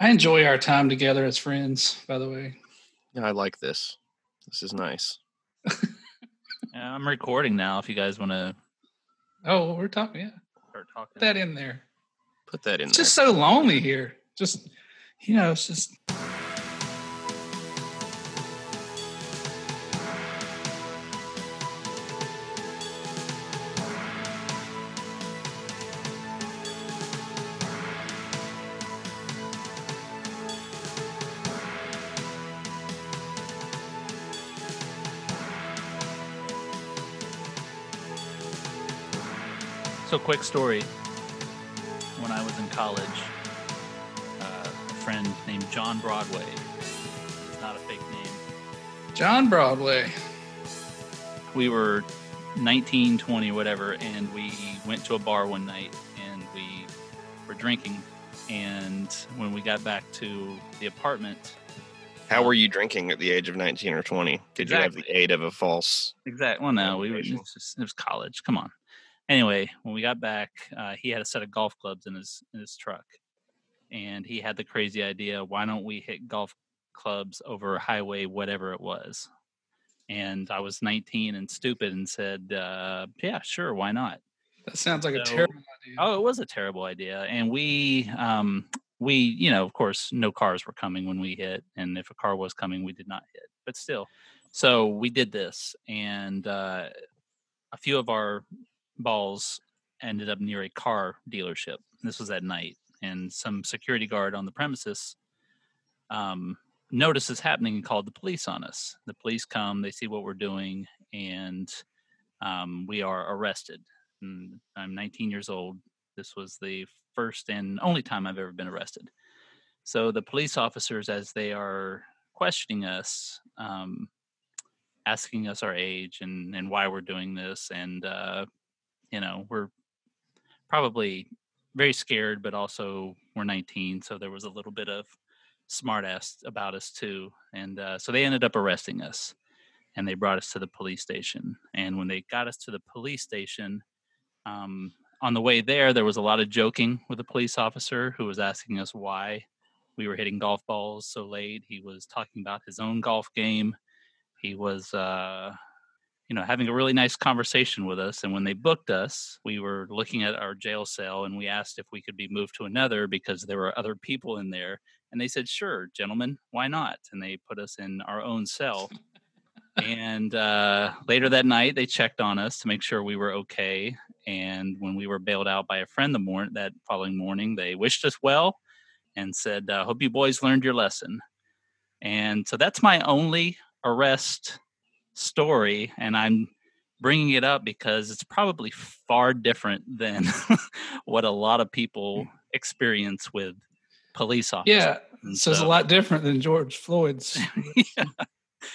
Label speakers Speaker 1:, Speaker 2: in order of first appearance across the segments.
Speaker 1: I enjoy our time together as friends. By the way,
Speaker 2: Yeah, I like this. This is nice.
Speaker 3: Yeah, I'm recording now. If you guys want to
Speaker 1: oh, we're talking. Yeah,
Speaker 3: start talking,
Speaker 1: put that in there.
Speaker 2: Put that in there.
Speaker 1: It's
Speaker 2: there.
Speaker 1: just so lonely here. Just you know, it's just
Speaker 3: quick story. When I was in college, uh, a friend named John Broadway. It's not a fake name.
Speaker 1: John Broadway.
Speaker 3: We were 19, 20, whatever, and we went to a bar one night and we were drinking. And when we got back to the apartment,
Speaker 2: How were you drinking at the age of 19 or 20? Did you have the aid of a false?
Speaker 3: Exactly. Well, no, we were. It was, just, it was college. Come on. Anyway, when we got back, uh, he had a set of golf clubs in his in his truck, and he had the crazy idea: why don't we hit golf clubs over highway, whatever it was? And I was 19 and stupid, and said, uh, "Yeah, sure, why not?"
Speaker 1: That sounds like a terrible idea.
Speaker 3: Oh, it was a terrible idea, and we, um, we, you know, of course, no cars were coming when we hit, and if a car was coming, we did not hit. But still, so we did this, and uh, a few of our balls ended up near a car dealership. This was at night, and some security guard on the premises um, noticed this happening and called the police on us. The police come, they see what we're doing, and um, we are arrested. And I'm 19 years old. This was the first and only time I've ever been arrested. So the police officers, as they are questioning us, um, asking us our age and, and why we're doing this, and uh, you know, we're probably very scared, but also we're 19, so there was a little bit of smartass about us too. And uh, so they ended up arresting us, and they brought us to the police station. And when they got us to the police station, um, on the way there, there was a lot of joking with a police officer who was asking us why we were hitting golf balls so late. He was talking about his own golf game. He was, uh, you know, having a really nice conversation with us. And when they booked us, we were looking at our jail cell and we asked if we could be moved to another because there were other people in there. And they said, sure, gentlemen, why not? And they put us in our own cell. and uh, later that night, they checked on us to make sure we were okay. And when we were bailed out by a friend the morning that following morning, they wished us well and said, uh, "Hope you boys learned your lesson." And so that's my only arrest story, and I'm bringing it up because it's probably far different than what a lot of people experience with police officers.
Speaker 1: yeah,
Speaker 3: And
Speaker 1: so it's a lot different than George Floyd's.
Speaker 3: Yeah.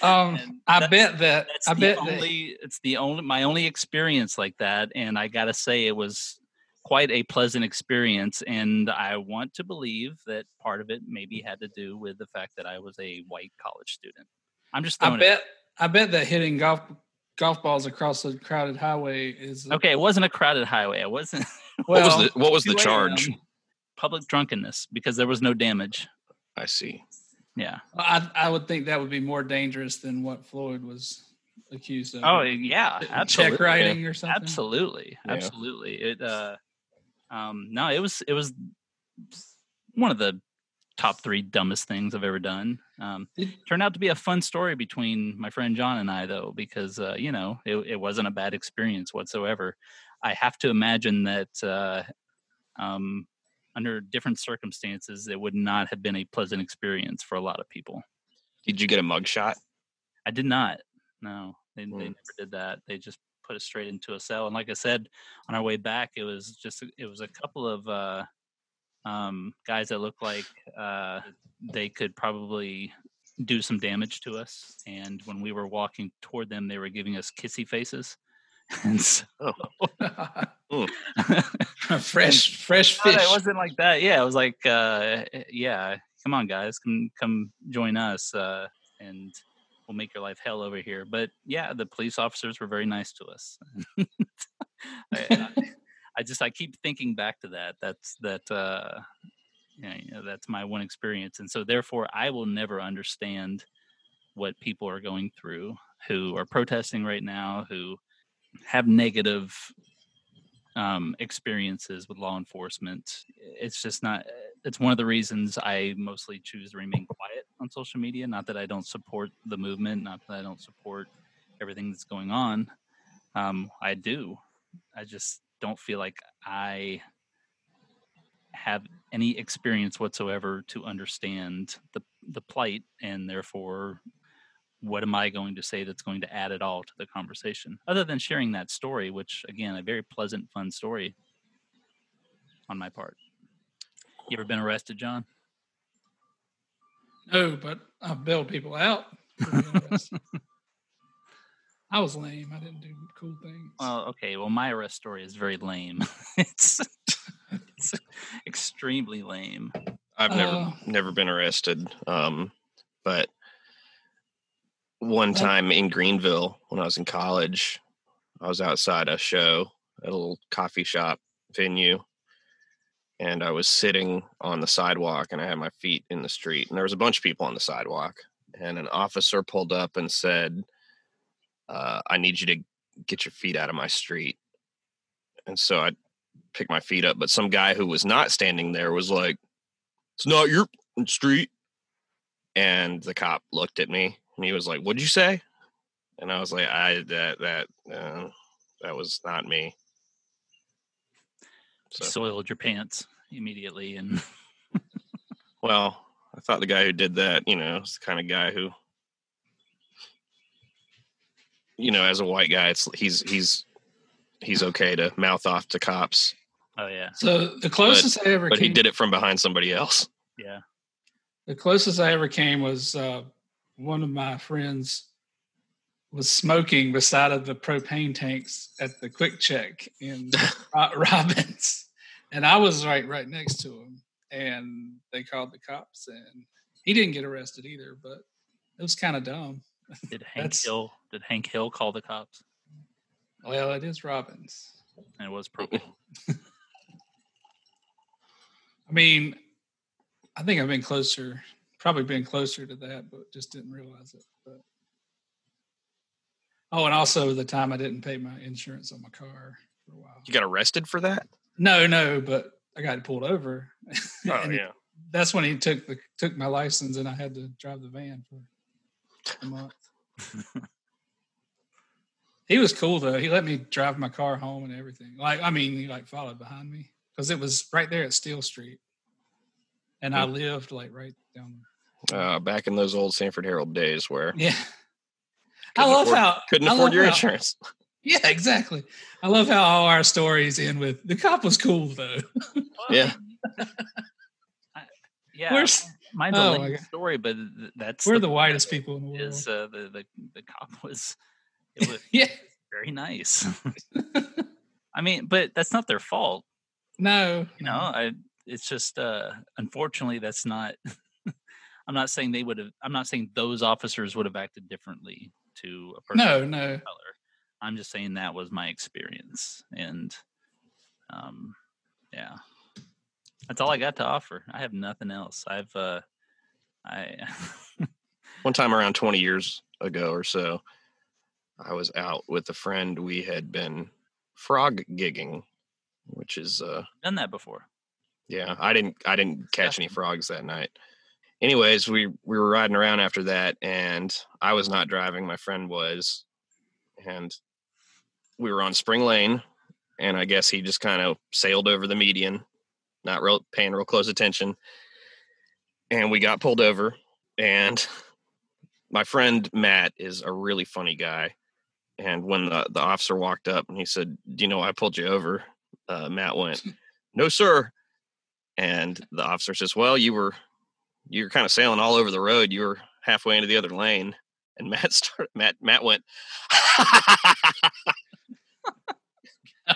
Speaker 1: Um, I bet that I bet that.
Speaker 3: It's the only my only experience like that, and I gotta say it was quite a pleasant experience. And I want to believe that part of it maybe had to do with the fact that I was a white college student. I'm just
Speaker 1: I bet I bet that hitting golf golf balls across a crowded highway is
Speaker 3: Okay, it wasn't a crowded highway. It wasn't
Speaker 2: What was the What was the charge?
Speaker 3: public drunkenness because there was no damage.
Speaker 2: I see.
Speaker 3: Yeah.
Speaker 1: I I would think that would be more dangerous than what Floyd was accused of.
Speaker 3: Oh yeah.
Speaker 1: Check
Speaker 3: Absolutely.
Speaker 1: writing or something.
Speaker 3: Absolutely,
Speaker 2: Yeah.
Speaker 3: absolutely. It uh, um, no, it was it was one of the top three dumbest things I've ever done. Um, turned out to be a fun story between my friend John and I, though, because uh, you know it, it wasn't a bad experience whatsoever. I have to imagine that uh, um, under different circumstances, it would not have been a pleasant experience for a lot of people.
Speaker 2: Did you get a mugshot?
Speaker 3: I did not. No, they, they
Speaker 2: Mm.
Speaker 3: never did that. They just put us straight into a cell. And like I said, on our way back, it was just it was a couple of uh, um, guys that looked like uh, they could probably do some damage to us. And when we were walking toward them, they were giving us kissy faces. And so,
Speaker 1: fresh fresh fish.
Speaker 3: it wasn't like that. Yeah, it was like, uh, eh, yeah, come on, guys, come come join us, uh, and we'll make your life hell over here. But yeah, the police officers were very nice to us. I, I- I just I keep thinking back to that. That's that. Uh, Yeah, you know, that's my one experience, and so therefore, I will never understand what people are going through who are protesting right now, who have negative um, experiences with law enforcement. It's just not. It's one of the reasons I mostly choose to remain quiet on social media. Not that I don't support the movement, not that I don't support everything that's going on. Um, I do. I just don't feel like I have any experience whatsoever to understand the the plight, and therefore what am I going to say that's going to add at all to the conversation, other than sharing that story, which again, a very pleasant, fun story on my part. You ever been arrested, John?
Speaker 1: No, but I've bailed people out. for being arrested. I was lame. I didn't do cool things.
Speaker 3: Well, okay. Well, my arrest story is very lame. it's, it's extremely lame.
Speaker 2: I've never
Speaker 1: Uh.
Speaker 2: never been arrested. Um, but one time in Greenville when I was in college, I was outside a show at a little coffee shop venue, and I was sitting on the sidewalk and I had my feet in the street, and there was a bunch of people on the sidewalk, and an officer pulled up and said, uh, "I need you to get your feet out of my street." And so I picked my feet up, but some guy who was not standing there was like, "It's not your street." And the cop looked at me and he was like, "What'd you say?" And I was like, "I that that uh, that was not me." So
Speaker 3: Soiled your pants immediately, and
Speaker 2: well, I thought the guy who did that, you know, is the kind of guy who, you know, as a white guy, it's he's he's he's okay to mouth off to cops,
Speaker 3: oh yeah,
Speaker 1: So the closest I ever
Speaker 2: but
Speaker 1: came,
Speaker 2: he did it from behind somebody else.
Speaker 3: yeah.
Speaker 1: the closest I ever came was uh, one of my friends was smoking beside of the propane tanks at the quick check in Ro- Robbins, and I was right right next to him, and they called the cops, and he didn't get arrested either, but it was kind of dumb.
Speaker 3: Did Hank
Speaker 1: That's-
Speaker 3: Hill? Did Hank Hill call the cops?
Speaker 1: Well, it is Robbins.
Speaker 3: And it was purple.
Speaker 1: I mean, I think I've been closer, probably been closer to that, but just didn't realize it. But oh, and also the time I didn't pay my insurance on my car for a while.
Speaker 2: You got arrested for that?
Speaker 1: No, no, but I got pulled over.
Speaker 2: Oh yeah.
Speaker 1: That's when he took the took my license, and I had to drive the van for a month. he was cool though. He let me drive my car home and everything. Like, I mean, he like followed behind me because it was right there at Steele Street, and I lived like right down.
Speaker 2: Uh, back in those old Sanford Herald days where
Speaker 1: Yeah, I love
Speaker 2: afford-
Speaker 1: how
Speaker 2: couldn't afford your
Speaker 1: how-
Speaker 2: insurance.
Speaker 1: Yeah, exactly. I love how all our stories end with the cop was cool though.
Speaker 2: Yeah.
Speaker 3: yeah.
Speaker 1: We're s-
Speaker 3: mine's
Speaker 1: oh
Speaker 3: a
Speaker 1: my
Speaker 3: lame
Speaker 1: God.
Speaker 3: story, but that's
Speaker 1: We're the
Speaker 3: point
Speaker 1: whitest people in the world.
Speaker 3: Is uh, the the the cop was it was
Speaker 1: yeah,
Speaker 3: very nice. I mean, but that's not their fault.
Speaker 1: no,
Speaker 3: you know i it's just uh unfortunately that's not i'm not saying they would have i'm not saying those officers would have acted differently to a person
Speaker 1: no, no.
Speaker 3: color i'm just saying that was my experience and um yeah that's all i got to offer i have nothing else i've uh i
Speaker 2: One time around 20 years ago or so, I was out with a friend. We had been frog gigging, which is uh
Speaker 3: done that before
Speaker 2: yeah, I didn't I didn't catch any frogs that night. Anyways, we we were riding around after that and I was not driving, my friend was. And we were on Spring Lane and I guess he just kind of sailed over the median, not real paying real close attention. And we got pulled over and my friend Matt is a really funny guy. And when the, the officer walked up and he said, Do you know I pulled you over? Uh, Matt went, No, sir. And the officer says, Well, you were you were kind of sailing all over the road. You were halfway into the other lane. And Matt started Matt Matt went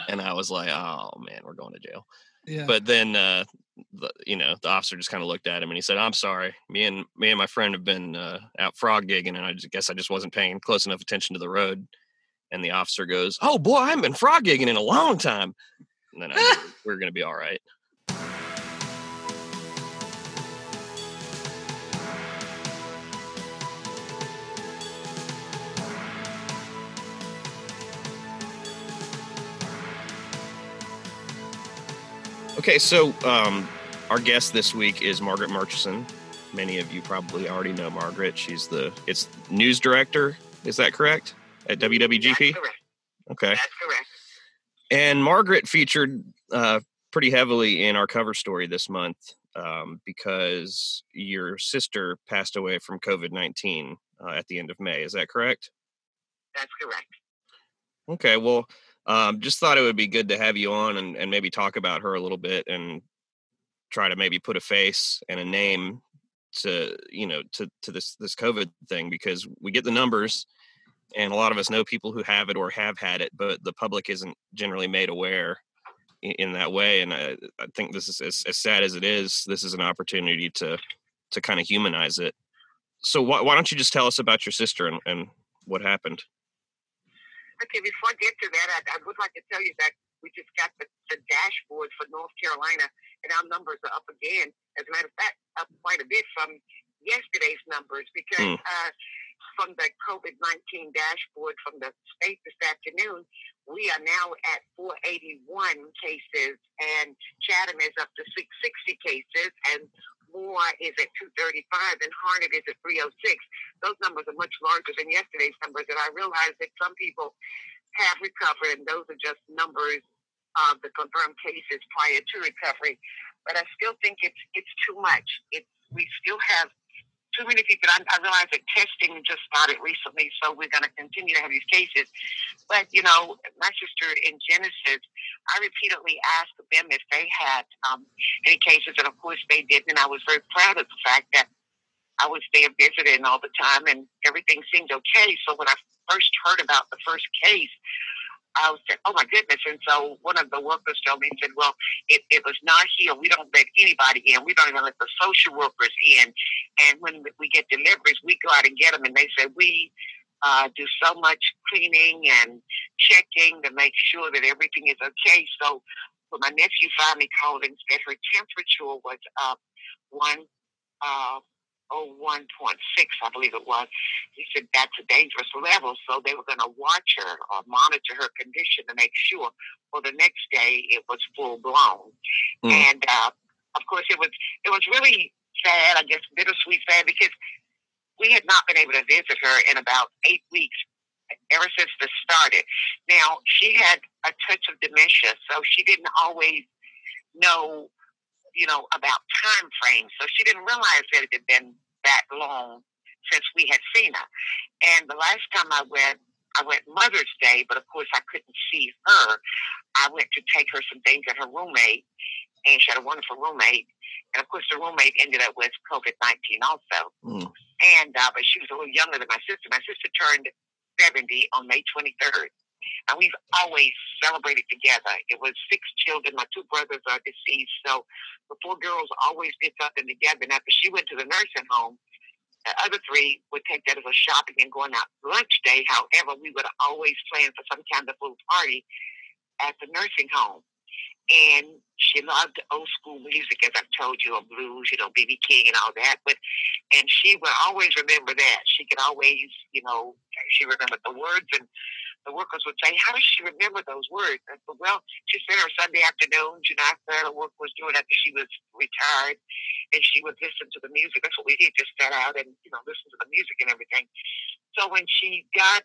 Speaker 2: and I was like, Oh man, we're going to jail.
Speaker 1: Yeah,
Speaker 2: But then uh the, you know, the officer just kind of looked at him and he said, "I'm sorry. Me and me and my friend have been uh, out frog gigging, and I just guess I just wasn't paying close enough attention to the road." And the officer goes, "Oh boy, I haven't been frog gigging in a long time." And then I we're going to be all right. Okay, so um, our guest this week is Margaret Murchison. Many of you probably already know Margaret. She's the it's news director. Is that correct at WWGP?
Speaker 4: That's correct.
Speaker 2: Okay,
Speaker 4: That's correct.
Speaker 2: and Margaret featured uh, pretty heavily in our cover story this month um, because your sister passed away from COVID nineteen uh, at the end of May. Is that correct?
Speaker 4: That's correct.
Speaker 2: Okay, well, um, just thought it would be good to have you on and, and maybe talk about her a little bit and try to maybe put a face and a name to you know to to this this COVID thing because we get the numbers and a lot of us know people who have it or have had it, but the public isn't generally made aware in, in that way. And I, I think this is as, as sad as it is. This is an opportunity to to kind of humanize it. So why, why don't you just tell us about your sister and, and what happened?
Speaker 4: Okay, before I get to that, I, I would like to tell you that we just got the, the dashboard for North Carolina, and our numbers are up again. As a matter of fact, up quite a bit from yesterday's numbers because
Speaker 2: Mm.
Speaker 4: uh, from the COVID 19 dashboard from the state this afternoon, we are now at 481 cases, and Chatham is up to 660 cases, and Moore is at 235, and Harnett is at 306. Those numbers are much larger than yesterday's numbers, and I realize that some people have recovered, and those are just numbers of the confirmed cases prior to recovery. But I still think it's it's too much. It's we still have too many people. I, I realize that testing just started recently, so we're going to continue to have these cases. But you know, my sister in Genesis, I repeatedly asked them if they had um, any cases, and of course they did. And I was very proud of the fact that I was there visiting all the time, and everything seemed okay. So when I first heard about the first case, I was like, oh my goodness. And so one of the workers told me, he said, well, it, it was not here. We don't let anybody in. We don't even let the social workers in. And when we get deliveries, we go out and get them. And they said, we uh, do so much cleaning and checking to make sure that everything is okay. So when my nephew finally called and said her temperature was up one, uh, oh, 1.6, I believe it was. He said that's a dangerous level, so they were going to watch her or monitor her condition to make sure. Well, the next day it was full blown,
Speaker 2: Mm.
Speaker 4: and uh, of course it was it was really sad. I guess bittersweet sad because we had not been able to visit her in about eight weeks ever since this started. Now she had a touch of dementia, so she didn't always know you know, about time frames. So she didn't realize that it had been that long since we had seen her. And the last time I went, I went Mother's Day, but of course I couldn't see her. I went to take her some things at her roommate, and she had a wonderful roommate. And of course, the roommate ended up with COVID 19 also.
Speaker 2: Mm.
Speaker 4: And, uh, but she was a little younger than my sister. My sister turned 70 on May 23rd. And we've always celebrated together. It was six children. My two brothers are deceased. So the four girls always did something together. And after she went to the nursing home, the other three would take that as a shopping and going out lunch day. However, we would always plan for some kind of little party at the nursing home. And she loved old school music, as I've told you, or blues, you know, BB King and all that. But and she would always remember that. She could always, you know, she remembered the words, and the workers would say, "How does she remember those words?" I said, "Well, she spent her Sunday afternoons, you know, after work was doing after she was retired, and she would listen to the music. That's what we did, just sat out and you know listen to the music and everything. So when she got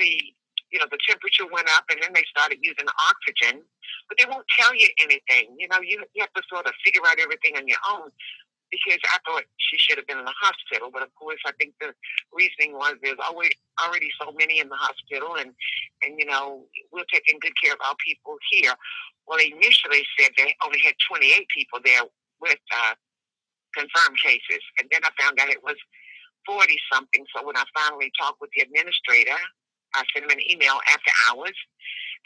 Speaker 4: the you know, the temperature went up and then they started using oxygen, but they won't tell you anything. You know, you, you have to sort of figure out everything on your own because I thought she should have been in the hospital. But of course, I think the reasoning was there's always already so many in the hospital and, and, you know, we're taking good care of our people here. Well, initially said they only had 28 people there with uh, confirmed cases. And then I found out it was 40 something. So when I finally talked with the administrator, I sent him an email after hours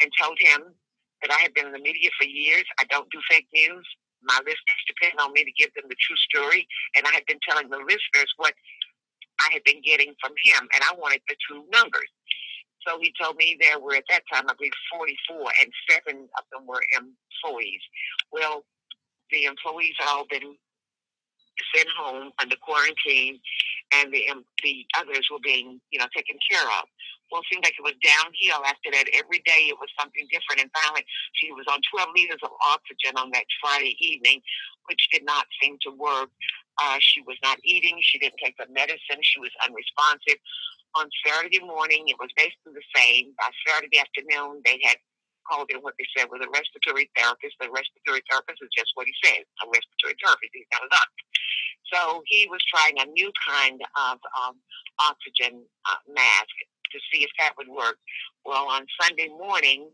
Speaker 4: and told him that I had been in the media for years. I don't do fake news. My listeners depend on me to give them the true story. And I had been telling the listeners what I had been getting from him, and I wanted the true numbers. So he told me there were at that time, I believe, 44, and seven of them were employees. Well, the employees had all been sent home under quarantine, and the um, the others were being you know taken care of. Well, it seemed like it was downhill after that. Every day it was something different. And finally, she was on 12 liters of oxygen on that Friday evening, which did not seem to work. Uh, she was not eating. She didn't take the medicine. She was unresponsive. On Saturday morning, it was basically the same. By Saturday afternoon, they had called in what they said was a respiratory therapist. The respiratory therapist is just what he said, a respiratory therapist. He's not a doctor. So he was trying a new kind of um, oxygen uh, mask to see if that would work. Well, on Sunday morning,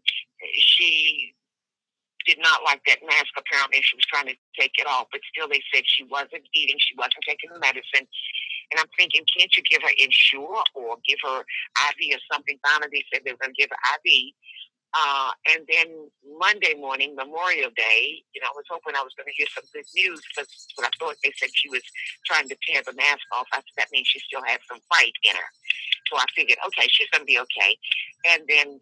Speaker 4: she did not like that mask. Apparently, she was trying to take it off, but still, they said she wasn't eating, she wasn't taking the medicine. And I'm thinking, can't you give her Ensure or give her IV or something? Finally, they said they were going to give her IV. Uh, and then Monday morning, Memorial Day, you know, I was hoping I was going to hear some good news because when I thought they said she was trying to tear the mask off, I said that means she still had some fight in her. So I figured, okay, she's going to be okay. And then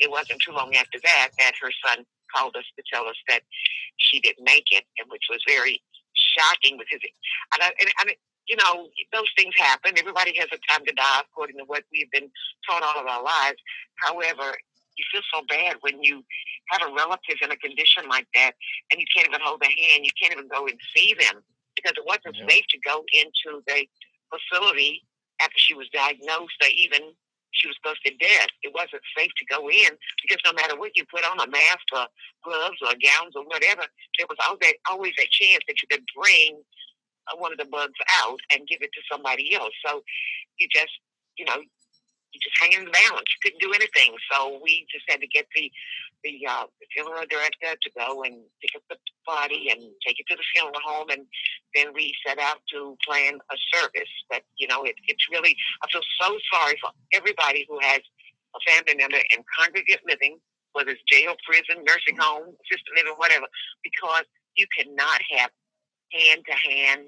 Speaker 4: it wasn't too long after that that her son called us to tell us that she didn't make it, and which was very shocking because, it, and I, and, and you know, those things happen. Everybody has a time to die according to what we've been taught all of our lives. However, you feel so bad when you have a relative in a condition like that and you can't even hold their hand, you can't even go and see them because it wasn't yeah. safe to go into the facility after she was diagnosed or even she was close to death. It wasn't safe to go in because no matter what you put on a mask or gloves or gowns or whatever, there was always always a chance that you could bring one of the bugs out and give it to somebody else. So you just, you know, just hang in the balance. You couldn't do anything. So we just had to get the the, uh, the funeral director to go and pick up the body and take it to the funeral home, and then we set out to plan a service. But you know, it, it's really I feel so sorry for everybody who has a family member in congregate living, whether it's jail, prison, nursing home, assisted living, whatever, because you cannot have hand to hand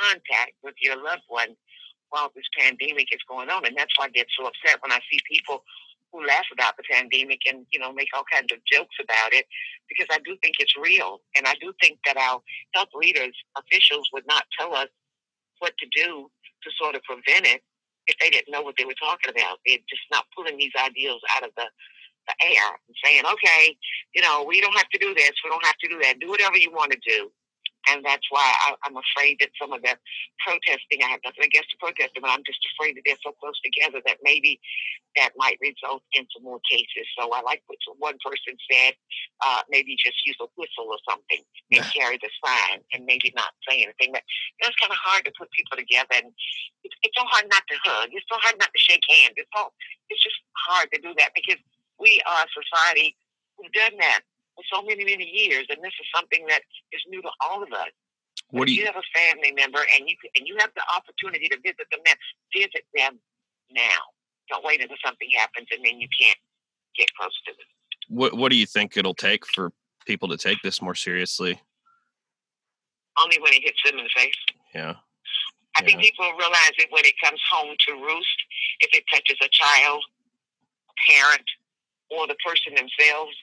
Speaker 4: contact with your loved one while this pandemic is going on. And that's why I get so upset when I see people who laugh about the pandemic and, you know, make all kinds of jokes about it because I do think it's real. And I do think that our health leaders, officials would not tell us what to do to sort of prevent it if they didn't know what they were talking about. They're just not pulling these ideals out of the, the air and saying, okay, you know, we don't have to do this, we don't have to do that. Do whatever you want to do and that's why I, I'm afraid that some of the protesting, I have nothing against the protesting, but I'm just afraid that they're so close together that maybe that might result in some more cases. So I like what one person said, uh, maybe just use a whistle or something and yeah. carry the sign and maybe not say anything. But you know, it's kind of hard to put people together, and it's, it's so hard not to hug. It's so hard not to shake hands. It's so it's just hard to do that because we are a society who've done that for so many, many years, and this is something that is new to all of us. What do you, you have a family member and you and you have the opportunity to visit them visit them now. Don't wait until something happens and then you can't get close to them.
Speaker 2: What What do you think it'll take for people to take this more seriously?
Speaker 4: Only when it hits them in the face.
Speaker 2: Yeah.
Speaker 4: I yeah. think people realize it when it comes home to roost. If it touches a child, a parent, or the person themselves,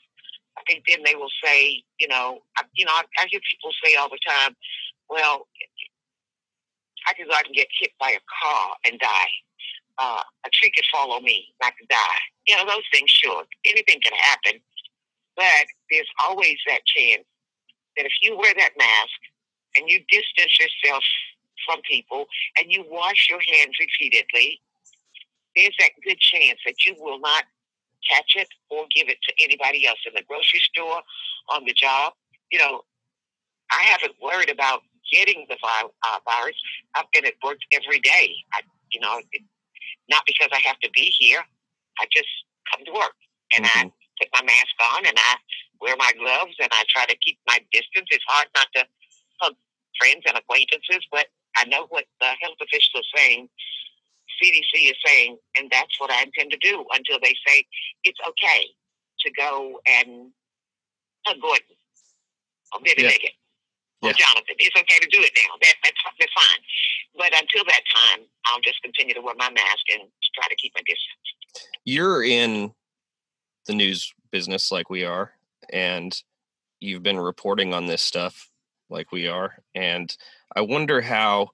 Speaker 4: I think then they will say, you know, I, you know, I, I hear people say all the time, well, I could go out and get hit by a car and die. Uh, a tree could follow me and I could die. You know, those things, sure, anything can happen. But there's always that chance that if you wear that mask and you distance yourself from people and you wash your hands repeatedly, there's that good chance that you will not catch it or give it to anybody else in the grocery store, on the job. You know, I haven't worried about getting the uh, virus. I've been at work every day. I, you know, it, not because I have to be here. I just come to work and mm-hmm. I put my mask on and I wear my gloves and I try to keep my distance. It's hard not to hug friends and acquaintances, but I know what the health officials are saying CDC is saying, and that's what I intend to do until they say it's okay to go and uh, Gordon or Billy yeah. Liggett or yeah. Jonathan. It's okay to do it now. That, that's, that's fine. But until that time, I'll just continue to wear my mask and try to keep my distance.
Speaker 2: You're in the news business like we are, and you've been reporting on this stuff like we are. And I wonder how,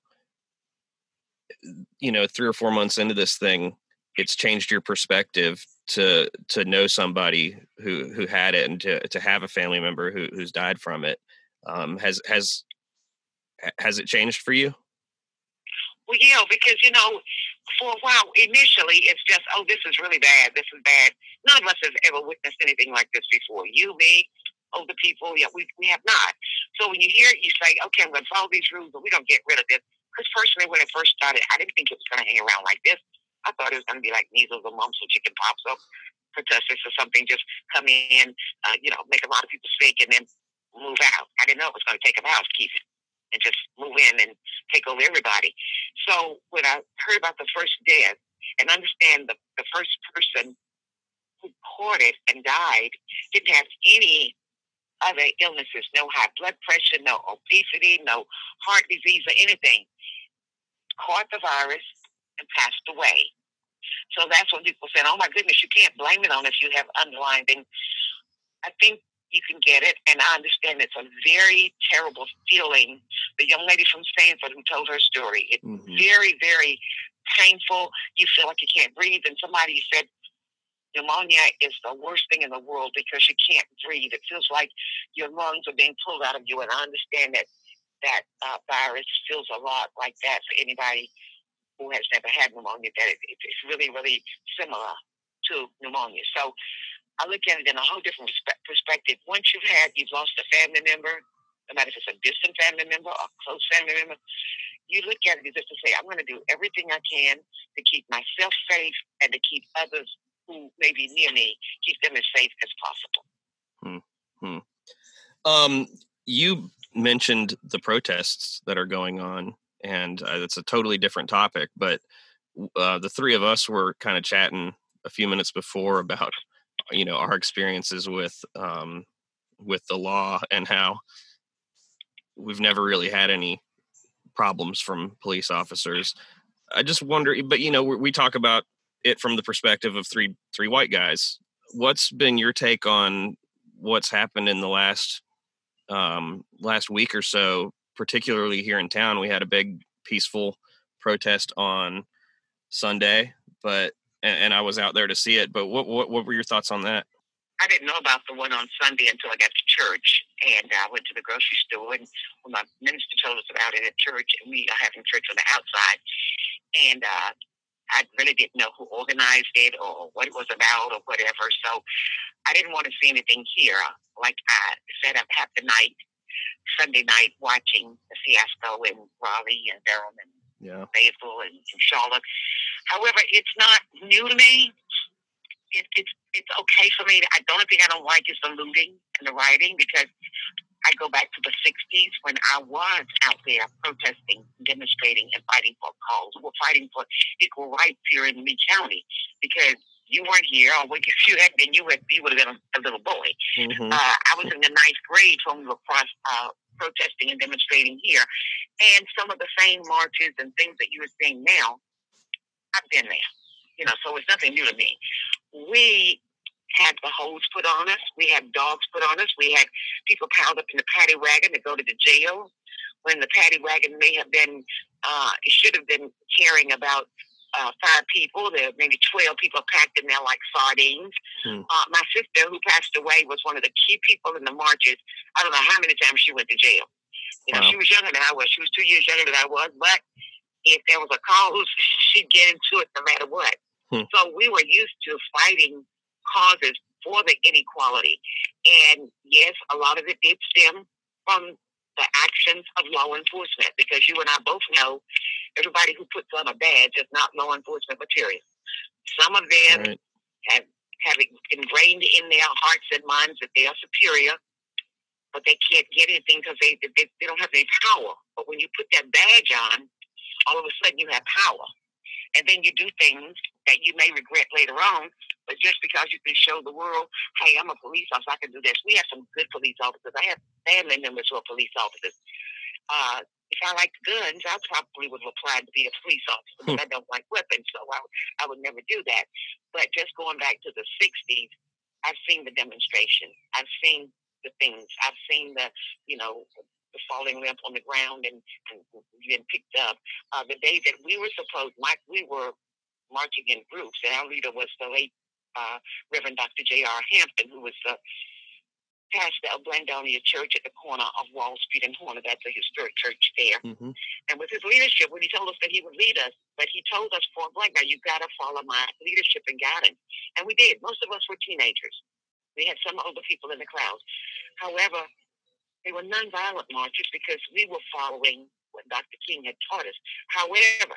Speaker 2: you know, three or four months into this thing, it's changed your perspective to to know somebody who who had it and to to have a family member who who's died from it. Um, has has has it changed for you?
Speaker 4: Well, yeah, because you know, for a while initially it's just, oh, this is really bad. This is bad. None of us has ever witnessed anything like this before. You, me, older people, yeah, we we have not. So when you hear it, you say, okay, I'm going to follow these rules, but we're going to get rid of this. Because personally, when it first started, I didn't think it was going to hang around like this. I thought it was going to be like measles or mumps or chicken pox or pertussis or something, just come in, uh, you know, make a lot of people sick and then move out. I didn't know it was going to take a house, keep and just move in and take over everybody. So when I heard about the first death and understand the, the first person who caught it and died didn't have any other illnesses, no high blood pressure, no obesity, no heart disease or anything, caught the virus and passed away. So that's when people said, oh my goodness, you can't blame it on if you have underlying things. I think you can get it. And I understand it's a very terrible feeling. The young lady from Sanford who told her story, it's mm-hmm. very, very painful. You feel like you can't breathe. And somebody said, pneumonia is the worst thing in the world because you can't breathe. It feels like your lungs are being pulled out of you. And I understand that that uh, virus feels a lot like that for anybody who has never had pneumonia, that it, it's really, really similar to pneumonia. So I look at it in a whole different perspective. Once you've had, you've lost a family member, no matter if it's a distant family member or a close family member, you look at it as if to say, I'm going to do everything I can to keep myself safe and to keep others who may be near me, keep them as safe as possible.
Speaker 2: Hmm. hmm. Um, you mentioned the protests that are going on, and uh, it's a totally different topic, but uh, the three of us were kind of chatting a few minutes before about you know our experiences with um, with the law and how we've never really had any problems from police officers. I just wonder, but you know, we talk about it from the perspective of three three white guys. What's been your take on what's happened in the last um, last week or so, particularly here in town? We had a big peaceful protest on Sunday, but and, and, I was out there to see it. But what, what what were your thoughts on that?
Speaker 4: I didn't know about the one on Sunday until I got to church, and I went to the grocery store, and my minister told us about it at church, and we are having church on the outside, and uh, I really didn't know who organized it or what it was about or whatever. So I didn't want to see anything here. Like I said, I've had the night, Sunday night, watching the fiasco in Raleigh and Durham and yeah. Fayetteville and, and Charlotte. However, it's not new to me. It, it's it's okay for me. I don't think I don't like is the looting and the rioting because I go back to the '60s when I was out there protesting, demonstrating, and fighting for cause. We're fighting for equal rights here in Lee County because you weren't here, or if you had been, you would you would have been a, a little boy. Mm-hmm. Uh, I was in the ninth grade when we were cross, uh, protesting and demonstrating here, and some of the same marches and things that you are seeing now, I've been there. You know, so it's nothing new to me. We had the hose put on us. We had dogs put on us. We had people piled up in the paddy wagon to go to the jail. When the paddy wagon may have been, uh, it should have been carrying about uh, five people. There were maybe 12 people packed in there like sardines. Hmm. Uh, my sister, who passed away, was one of the key people in the marches. I don't know how many times she went to jail. You know, wow. she was younger than I was. She was two years younger than I was. But if there was a cause, she'd get into it no matter what. Hmm. So we were used to fighting causes for the inequality. And yes, a lot of it did stem from the actions of law enforcement because you and I both know everybody who puts on a badge is not law enforcement material. Some of them right. have have ingrained in their hearts and minds that they are superior, but they can't get anything because they, they they don't have any power. But when you put that badge on, all of a sudden you have power, and then you do things that you may regret later on. But just because you can show the world, hey, I'm a police officer, I can do this. We have some good police officers. I have family members who are police officers. Uh, if I liked guns, I probably would have applied to be a police officer, but I don't like weapons, so I, I would never do that. But just going back to the 60s, I've seen the demonstration. I've seen the things. I've seen the, you know, the falling limb on the ground and, and been picked up. Uh, the day that we were supposed, Mike, we were marching in groups, and our leader was the late uh, Reverend Dr. J.R. Hampton, who was the pastor of Blandonia Church at the corner of Wall Street and Horner. That's a historic church there.
Speaker 2: Mm-hmm.
Speaker 4: And with his leadership, when he told us that he would lead us, but he told us point blank, now you've got to follow my leadership and guidance. And we did. Most of us were teenagers. We had some older people in the crowd. However, they were nonviolent marches because we were following what Dr. King had taught us. However,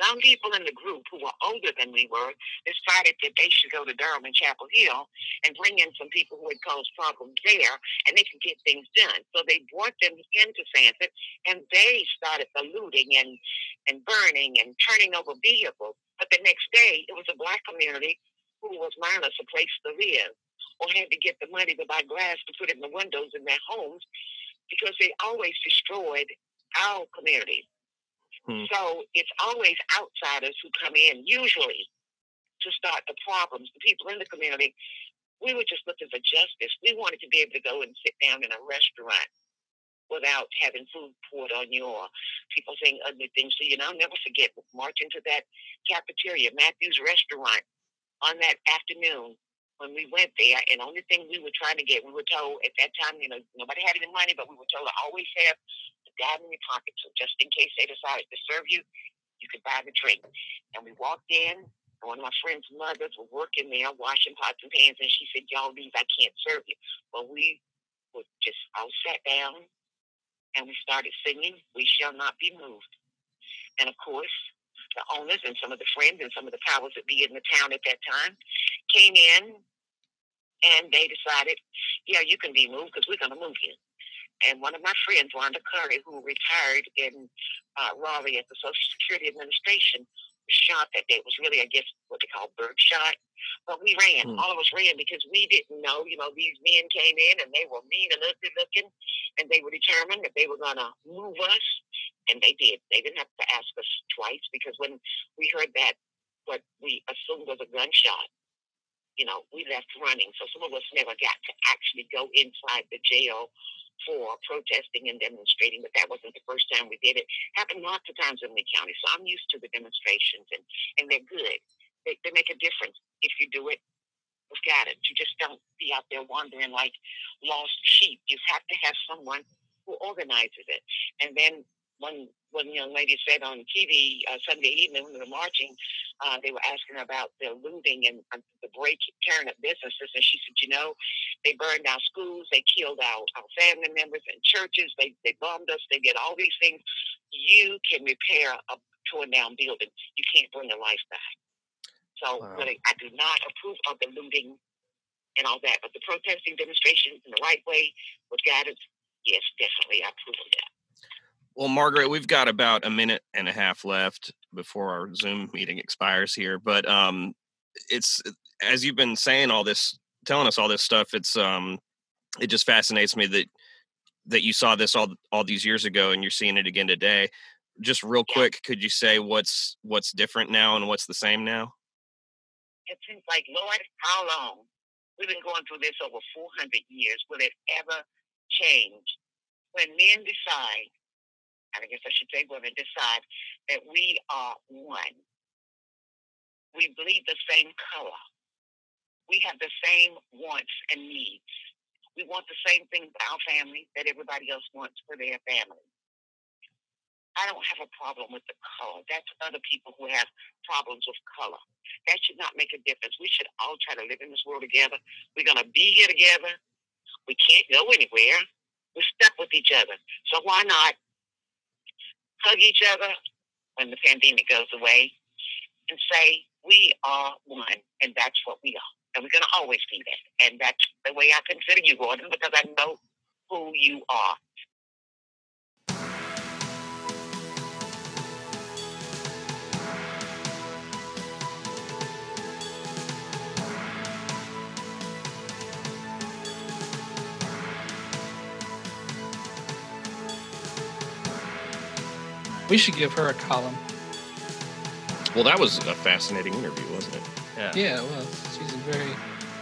Speaker 4: some people in the group who were older than we were decided that they should go to Durham and Chapel Hill and bring in some people who had caused problems there and they could get things done. So they brought them into Sanford and they started the looting and, and burning and turning over vehicles. But the next day, it was a black community who was minus a place to live or had to get the money to buy glass to put in the windows in their homes because they always destroyed our community.
Speaker 2: Hmm.
Speaker 4: So it's always outsiders who come in, usually, to start the problems. The people in the community, we were just looking for justice. We wanted to be able to go and sit down in a restaurant without having food poured on you or people saying ugly things. So, you know, I'll never forget marching to that cafeteria, Matthew's restaurant, on that afternoon when we went there. And the only thing we were trying to get, we were told at that time, you know, nobody had any money, but we were told to always have a dime in your pocket. So just in case they decided to serve you, you could buy the drink. And we walked in. And one of my friend's mothers was working there, washing pots and pans, and she said, "Y'all leave. I can't serve you." Well, we were just all sat down, and we started singing, "We shall not be moved." And of course, the owners and some of the friends and some of the powers that be in the town at that time came in, and they decided, "Yeah, you can be moved because we're going to move you." And one of my friends, Wanda Curry, who retired in uh, Raleigh at the Social Security Administration, was shot that day. It was really, I guess, what they call bird shot. But we ran.
Speaker 2: Hmm.
Speaker 4: All of us ran because we didn't know, you know, these men came in and they were mean and ugly looking, and they were determined that they were going to move us. And they did. They didn't have to ask us twice because when we heard that, what we assumed was a gunshot, you know, we left running. So some of us never got to actually go inside the jail for protesting and demonstrating, but that wasn't the first time we did it. Happened lots of times in Lee County, so I'm used to the demonstrations, and and they're good. They, they make a difference if you do it with guidance. You just don't be out there wandering like lost sheep. You have to have someone who organizes it. And then one one young lady said on TV uh, Sunday evening when we were marching, uh, they were asking about the looting and uh, the break tearing up businesses, and she said, you know, they burned our schools, they killed our, our family members and churches, they they bombed us, they did all these things. You can repair a torn down building. You can't bring a life back. So
Speaker 2: Wow.
Speaker 4: really, I do not approve of the looting and all that, but the protesting demonstrations in the right way with guidance, yes, definitely, I approve of that.
Speaker 2: Well, Margaret, we've got about a minute and a half left before our Zoom meeting expires here. But um, it's as you've been saying all this, telling us all this stuff. It's um, it just fascinates me that that you saw this all all these years ago and you're seeing it again today. Just real quick, could you say what's what's different now and what's the same now?
Speaker 4: It seems like, Lord, how long? We've been going through this over 400 years. Will it ever change? When men decide, I guess I should say women decide, that we are one, we bleed the same color. We have the same wants and needs. We want the same thing for our family that everybody else wants for their family. I don't have a problem with the color. That's other people who have problems with color. That should not make a difference. We should all try to live in this world together. We're going to be here together. We can't go anywhere. We're stuck with each other. So why not hug each other when the pandemic goes away and say, we are one, and that's what we are. And we're going to always be that. And that's the way I consider you, Gordon, because I know who you are.
Speaker 1: We should give her a column.
Speaker 2: Well, that was a fascinating interview, wasn't it?
Speaker 3: Yeah.
Speaker 1: Yeah, well, she's a very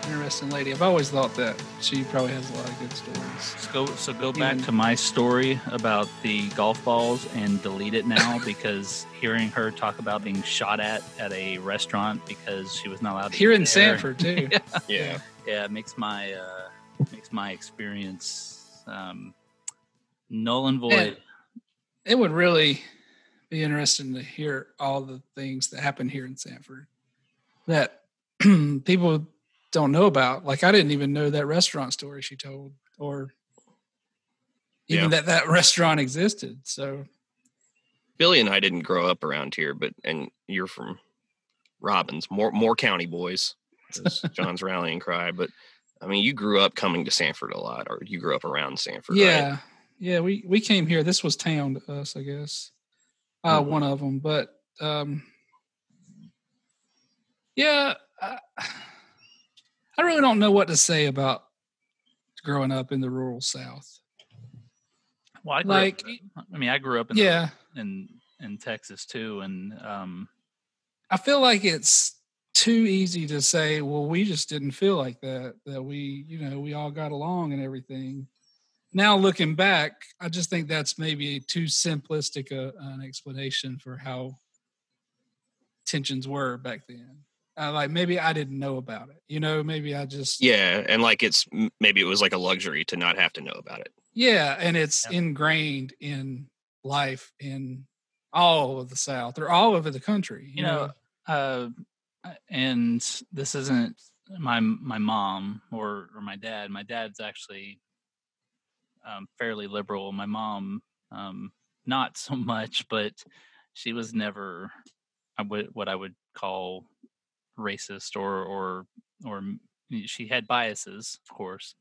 Speaker 1: interesting lady. I've always thought that she probably has a lot of good stories.
Speaker 3: So go, so go back
Speaker 1: Even-
Speaker 3: to my story about the golf balls and delete it now because hearing her talk about being shot at at a restaurant because she was not allowed to
Speaker 1: Here
Speaker 3: eat
Speaker 1: in
Speaker 3: there,
Speaker 1: Sanford too.
Speaker 2: Yeah.
Speaker 3: yeah, it makes my uh, makes my experience um, null and void.
Speaker 1: Man, it would really be interesting to hear all the things that happen here in Sanford that people don't know about. Like I didn't even know that restaurant story she told, or even
Speaker 2: Yeah.
Speaker 1: that that restaurant existed. So
Speaker 2: Billy and I didn't grow up around here, but and you're from Robbins, Moore Moore county boys, John's rallying cry. But I mean, you grew up coming to Sanford a lot, or you grew up around Sanford,
Speaker 1: yeah,
Speaker 2: right?
Speaker 1: yeah, we we came here. This was town to us, I guess. Uh,
Speaker 2: Mhm.
Speaker 1: One of them, but um, yeah, I, I really don't know what to say about growing up in the rural South.
Speaker 3: Well, I
Speaker 1: Like,
Speaker 3: up, I mean, I grew up in the-
Speaker 1: yeah,
Speaker 3: in in Texas too, and um,
Speaker 1: I feel like it's too easy to say, well, we just didn't feel like that, that we, you know, we all got along and everything. Now looking back, I just think that's maybe too simplistic a, an explanation for how tensions were back then. Uh, like maybe I didn't know about it, you know, maybe I just,
Speaker 2: Yeah, and like it's maybe it was like a luxury to not have to know about it.
Speaker 1: yeah, and it's
Speaker 3: Yeah.
Speaker 1: ingrained in life in all of the South or all over the country.
Speaker 3: you know, uh, and this isn't my my mom or or my dad. My dad's actually um, fairly liberal. My mom, um, not so much, but she was never what I would call racist or or or she had biases, of course.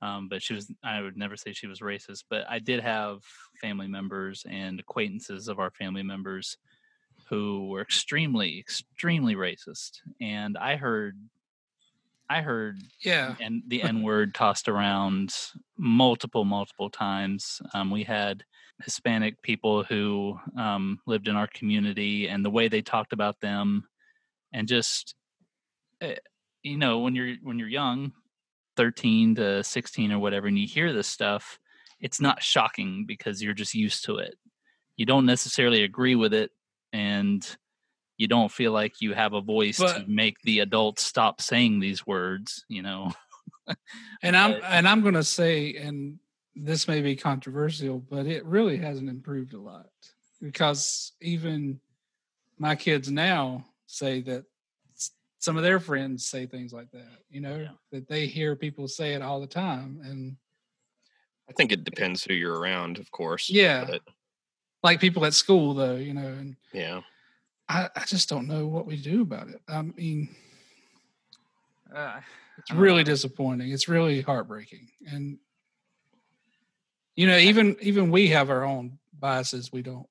Speaker 3: Um, but she was I would never say she was racist, but I did have family members and acquaintances of our family members who were extremely, extremely racist. And I heard I heard
Speaker 1: yeah,
Speaker 3: and the N word tossed around multiple, multiple times. Um, we had Hispanic people who um, lived in our community, and the way they talked about them, and just eh, you know, when you're when you're young, thirteen to sixteen or whatever, and you hear this stuff, it's not shocking because you're just used to it. You don't necessarily agree with it, and you don't feel like you have a voice to make the adults stop saying these words. You know.
Speaker 1: and I'm
Speaker 3: but-
Speaker 1: and I'm gonna say, and this may be controversial, but it really hasn't improved a lot because even my kids now say that some of their friends say things like that. You know
Speaker 3: Yeah.
Speaker 1: that they hear people say it all the time, and
Speaker 2: I think it depends who you're around, of course.
Speaker 1: Yeah.
Speaker 2: but
Speaker 1: like people at school, though, you know, and
Speaker 2: yeah.
Speaker 1: I, I just don't know what we do about it. I mean,
Speaker 3: Uh,
Speaker 1: it's really disappointing. It's really heartbreaking, and you know, even even we have our own biases. We don't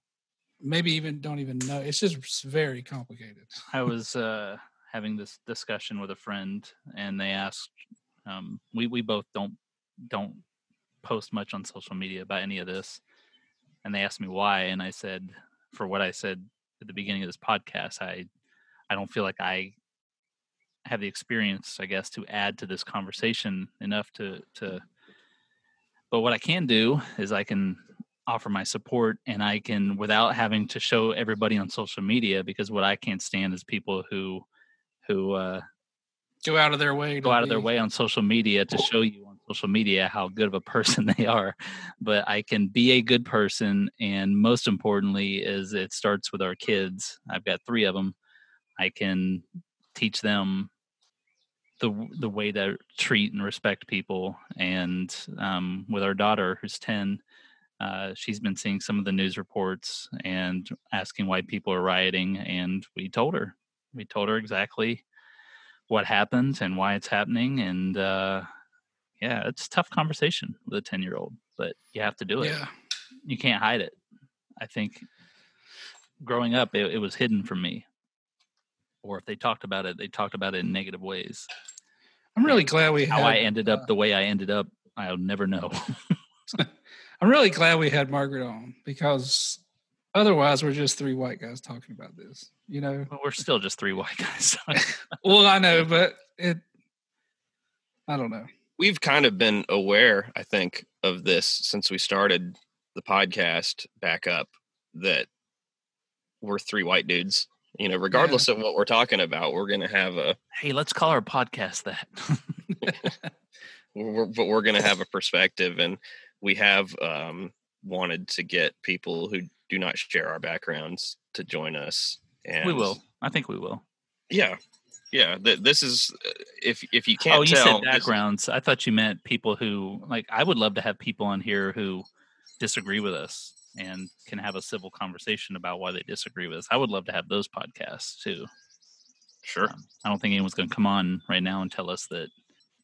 Speaker 1: maybe even don't even know. It's just very complicated.
Speaker 3: I was uh, having this discussion with a friend, and they asked. Um, we we both don't don't post much on social media about any of this, and they asked me why, and I said, for what I said at the beginning of this podcast, I I don't feel like I have the experience, I guess, to add to this conversation enough to to. But what I can do is I can offer my support and I can without having to show everybody on social media because what I can't stand is people who who uh,
Speaker 1: Go out of their way.
Speaker 3: Go out of their way on social media to show you social media how good of a person they are but i can be a good person and most importantly is it starts with our kids. I've got three of them i can teach them the the way to treat and respect people and um, with our daughter who's 10 uh, she's been seeing some of the news reports and asking why people are rioting and we told her. We told her exactly what happened and why it's happening and uh yeah it's a tough conversation with a 10 year old but you have to do it
Speaker 1: Yeah,
Speaker 3: you can't hide it i think growing up it, it was hidden from me or if they talked about it they talked about it in negative ways
Speaker 1: I'm really glad we
Speaker 3: how
Speaker 1: had,
Speaker 3: i ended up
Speaker 1: uh,
Speaker 3: the way i ended up i'll never know
Speaker 1: I'm really glad we had Margaret on because otherwise we're just three white guys talking about this. You know.
Speaker 3: Well, we're still just three white guys
Speaker 1: well, I know, but it I don't know.
Speaker 2: We've kind of been aware, I think, of this since we started the podcast back up that we're three white dudes. You know, regardless of what we're talking about, we're going to have a,
Speaker 3: Hey, let's call our podcast that.
Speaker 2: we're, but we're going to have a perspective, and we have um, wanted to get people who do not share our backgrounds to join us. And
Speaker 3: we will. I think we will.
Speaker 2: Yeah, yeah. Th- this is uh, if if you can't
Speaker 3: oh, you
Speaker 2: tell,
Speaker 3: said backgrounds. I thought you meant people who like. I would love to have people on here who disagree with us and can have a civil conversation about why they disagree with us. I would love to have those podcasts too.
Speaker 2: sure.
Speaker 3: Um, I don't think anyone's going to come on right now and tell us that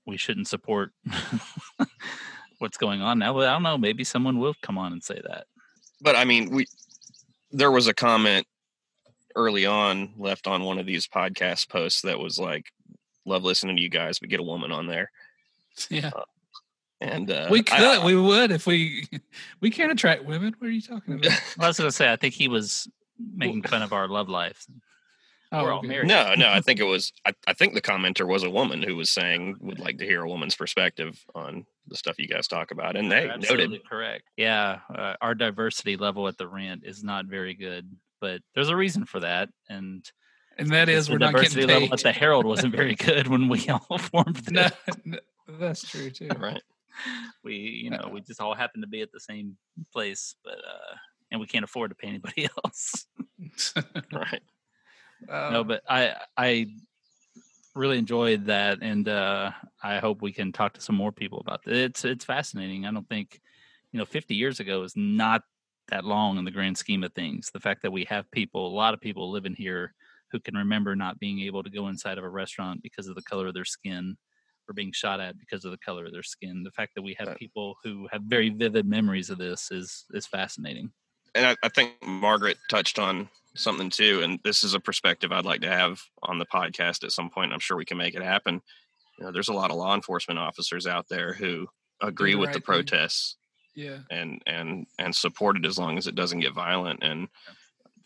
Speaker 3: we shouldn't support what's going on now. But I don't know. Maybe someone will come on and say that.
Speaker 2: but I mean, we there was a comment early on left on one of these podcast posts that was like, "Love listening to you guys, but get a woman on there."
Speaker 1: Yeah,
Speaker 2: And uh,
Speaker 1: we
Speaker 2: I-
Speaker 1: could. we would if we we can't attract women. What are you talking about?
Speaker 3: Well, I was going to say. I think he was making fun of our love life.
Speaker 1: Oh,
Speaker 3: We're all
Speaker 1: okay.
Speaker 3: married.
Speaker 2: no, no, I think it was. I, I think the commenter was a woman who was saying would like to hear a woman's perspective on the stuff you guys talk about, and they
Speaker 3: You're
Speaker 2: noted.
Speaker 3: correct. Yeah, uh, our diversity level at the rant is not very good, but there's a reason for that, and
Speaker 1: And that is we're not
Speaker 3: diversity
Speaker 1: getting
Speaker 3: level
Speaker 1: paid.
Speaker 3: at the Herald wasn't very good when we all formed.
Speaker 1: no,
Speaker 3: This.
Speaker 1: no, that's true too.
Speaker 2: Right.
Speaker 3: We, you know, we just all happen to be at the same place, but uh, and we can't afford to pay anybody else.
Speaker 2: Right.
Speaker 3: no,
Speaker 1: Um,
Speaker 3: but I, I really enjoyed that, and uh, I hope we can talk to some more people about it. It's it's fascinating. I don't think, you know, 50 years ago is not that long in the grand scheme of things. The fact that we have people, a lot of people living here who can remember not being able to go inside of a restaurant because of the color of their skin or being shot at because of the color of their skin. The fact that we have people who have very vivid memories of this is is fascinating.
Speaker 2: and I, I think Margaret touched on something too, and this is a perspective I'd like to have on the podcast at some point. I'm sure we can make it happen. You know, there's a lot of law enforcement officers out there who agree
Speaker 1: the
Speaker 2: with the
Speaker 1: protests. thing.
Speaker 2: Protests
Speaker 1: yeah,
Speaker 2: and and and support it as long as it doesn't get violent. And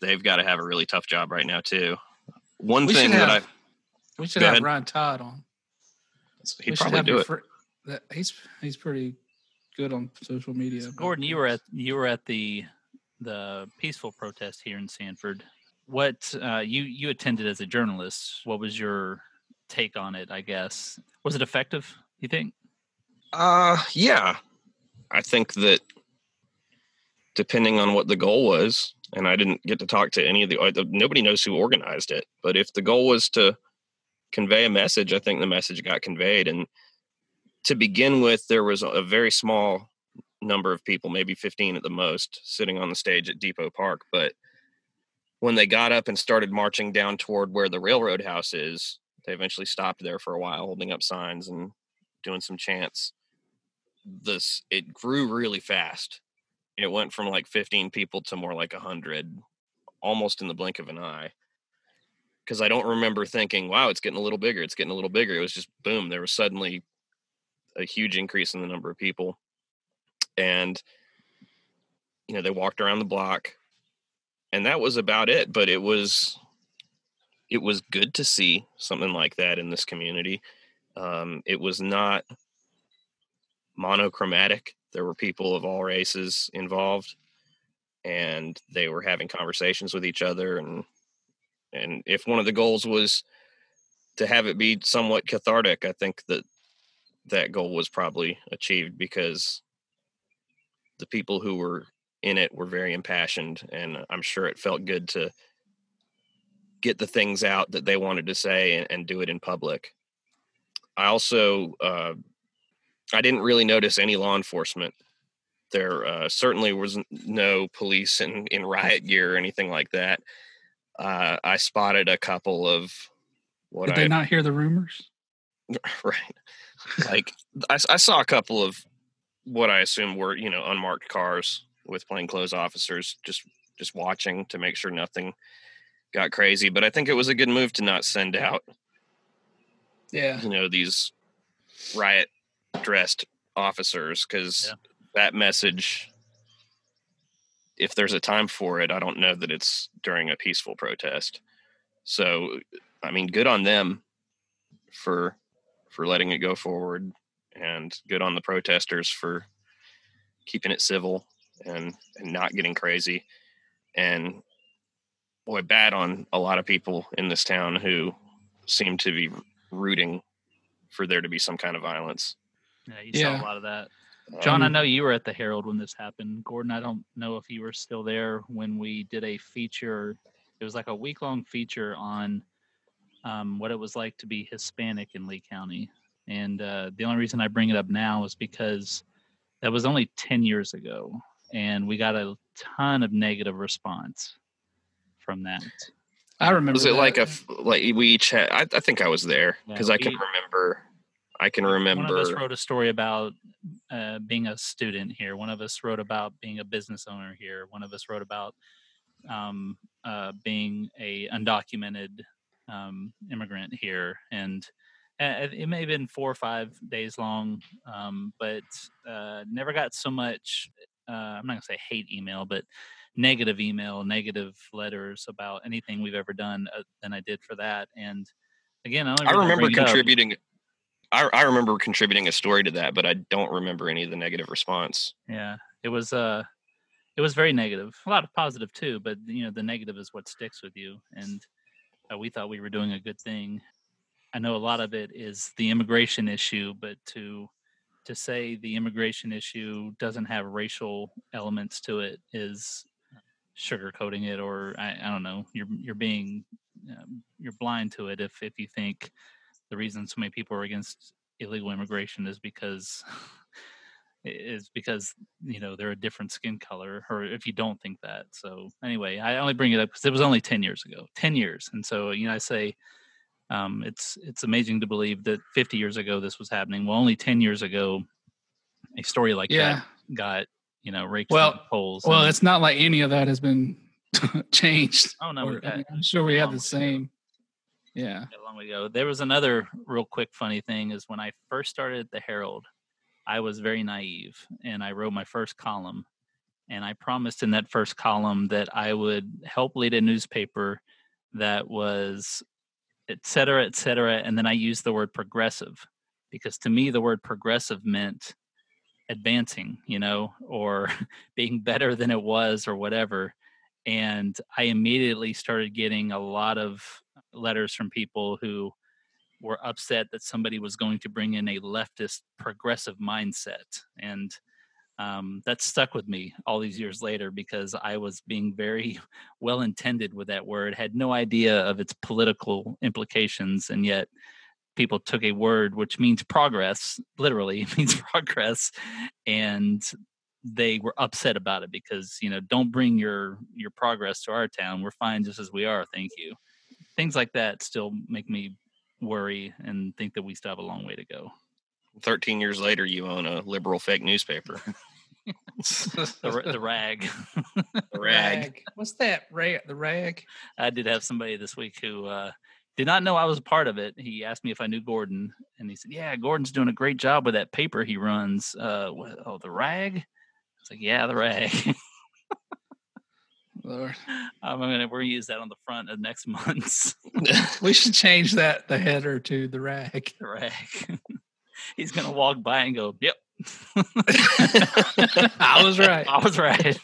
Speaker 2: they've got to have a really tough job right now too. One
Speaker 1: We
Speaker 2: thing that I
Speaker 1: we should have
Speaker 2: ahed.
Speaker 1: Ryan Todd on.
Speaker 2: he'd
Speaker 1: We should
Speaker 2: probably
Speaker 1: have
Speaker 2: do it.
Speaker 1: fr- that, he's he's pretty good on social media.
Speaker 3: Gordon, you were at you were at the the peaceful protest here in Sanford. What uh, you you attended as a journalist? What was your take on it? I guess was it effective? You think?
Speaker 2: Uh, yeah. I think that depending on what the goal was, and I didn't get to talk to any of the, nobody knows who organized it, but if the goal was to convey a message, I think the message got conveyed. And to begin with, there was a very small number of people, maybe 15 at the most, sitting on the stage at Depot Park. But when they got up and started marching down toward where the railroad house is, they eventually stopped there for a while, holding up signs and doing some chants this it grew really fast. It went from like 15 people to more like 100 almost in the blink of an eye. Because i don't remember thinking wow it's getting a little bigger it's getting a little bigger. It was just boom there was suddenly a huge increase in the number of people. And you know they walked around the block and that was about it but it was it was good to see something like that in this community. Um, it was not monochromatic. There were people of all races involved, and they were having conversations with each other. and And if one of the goals was to have it be somewhat cathartic, I think that that goal was probably achieved because the people who were in it were very impassioned, and I'm sure it felt good to get the things out that they wanted to say and, and do it in public. I also uh, I didn't really notice any law enforcement. There uh, certainly was no police in, in riot gear or anything like that. Uh, I spotted a couple of what
Speaker 1: Did
Speaker 2: I
Speaker 1: they not hear the rumors?
Speaker 2: right, like I saw a couple of what I assume were you know unmarked cars with plainclothes officers just just watching to make sure nothing got crazy. But I think it was a good move to not send out
Speaker 1: Yeah,
Speaker 2: you know these riot dressed officers because
Speaker 3: Yeah.
Speaker 2: that message if there's a time for it i don't know that it's during a peaceful protest so i mean good on them for for letting it go forward, and good on the protesters for keeping it civil and, and not getting crazy. And boy, bad on a lot of people in this town who seem to be rooting for there to be some kind of violence.
Speaker 3: Yeah, you saw a lot of that. John, I
Speaker 2: Um,
Speaker 3: know you were at the Herald when this happened. Gordon, I don't know if you were still there when we did a feature. It was like a week long feature on um, what it was like to be Hispanic in Lee County. And uh, the only reason I bring it up now is because that was only 10 years ago. And we got a ton of negative response from that.
Speaker 1: I remember.
Speaker 2: was it like a like we each had? I, I think I was there
Speaker 3: Yeah,
Speaker 2: because I can remember. I can remember.
Speaker 3: One of us wrote a story about uh, being a student here. One of us wrote about being a business owner here. One of us wrote about um, uh, being a undocumented um, immigrant here, and uh, it may have been four or five days long, um, but uh, never got so much. Uh, I'm not gonna say hate email, but negative email, negative letters about anything we've ever done uh, than I did for that. And again, I,
Speaker 2: I remember
Speaker 3: it up-
Speaker 2: contributing. I, I remember contributing a story to that, but I don't remember any of the negative response.
Speaker 3: yeah it was uh it was very negative a lot of positive too but you know the negative is what sticks with you and uh, we thought we were doing a good thing i know a lot of it is the immigration issue but to to say the immigration issue doesn't have racial elements to it is sugarcoating it or i, I don't know you're you're being um, you're blind to it if if you think the reason so many people are against illegal immigration is because is because you know they're a different skin color or if you don't think that so anyway i only bring it up because it was only 10 years ago 10 years and so you know i say um, it's it's amazing to believe that 50 years ago this was happening well only 10 years ago a story like
Speaker 1: Yeah.
Speaker 3: that got you know raked
Speaker 1: Well-
Speaker 3: the polls
Speaker 1: Well,
Speaker 3: and-
Speaker 1: it's not like any of that has been changed.
Speaker 3: oh no
Speaker 1: or- I mean, i'm sure we have the same. Yeah.
Speaker 3: a long to. There was another real quick funny thing is when I first started the Herald, I was very naive and I wrote my first column. And I promised in that first column that I would help lead a newspaper that was et cetera, et cetera. And then I used the word progressive because to me, the word progressive meant advancing, you know, or being better than it was or whatever. And I immediately started getting a lot of letters from people who were upset that somebody was going to bring in a leftist progressive mindset and um, that stuck with me all these years later because i was being very well intended with that word had no idea of its political implications and yet people took a word which means progress literally means progress and they were upset about it because you know don't bring your your progress to our town we're fine just as we are thank you things like that still make me worry and think that we still have a long way to go.
Speaker 2: 13 years later, you own a liberal fake newspaper.
Speaker 3: The, the rag.
Speaker 2: The rag.
Speaker 1: What's that? Rag. The rag.
Speaker 3: I did have somebody this week who uh, did not know I was a part of it. He asked me if I knew Gordon, and he said, "Yeah, Gordon's doing a great job with that paper he runs. Uh, what, oh, the rag." It's like, "Yeah, the rag."
Speaker 1: Lord.
Speaker 3: Um, I'm gonna we're gonna use that on the front of next month's
Speaker 1: We should change that the header to the rag.
Speaker 3: the rag. He's gonna walk by and go, "Yep,
Speaker 1: I was right.
Speaker 3: I was right."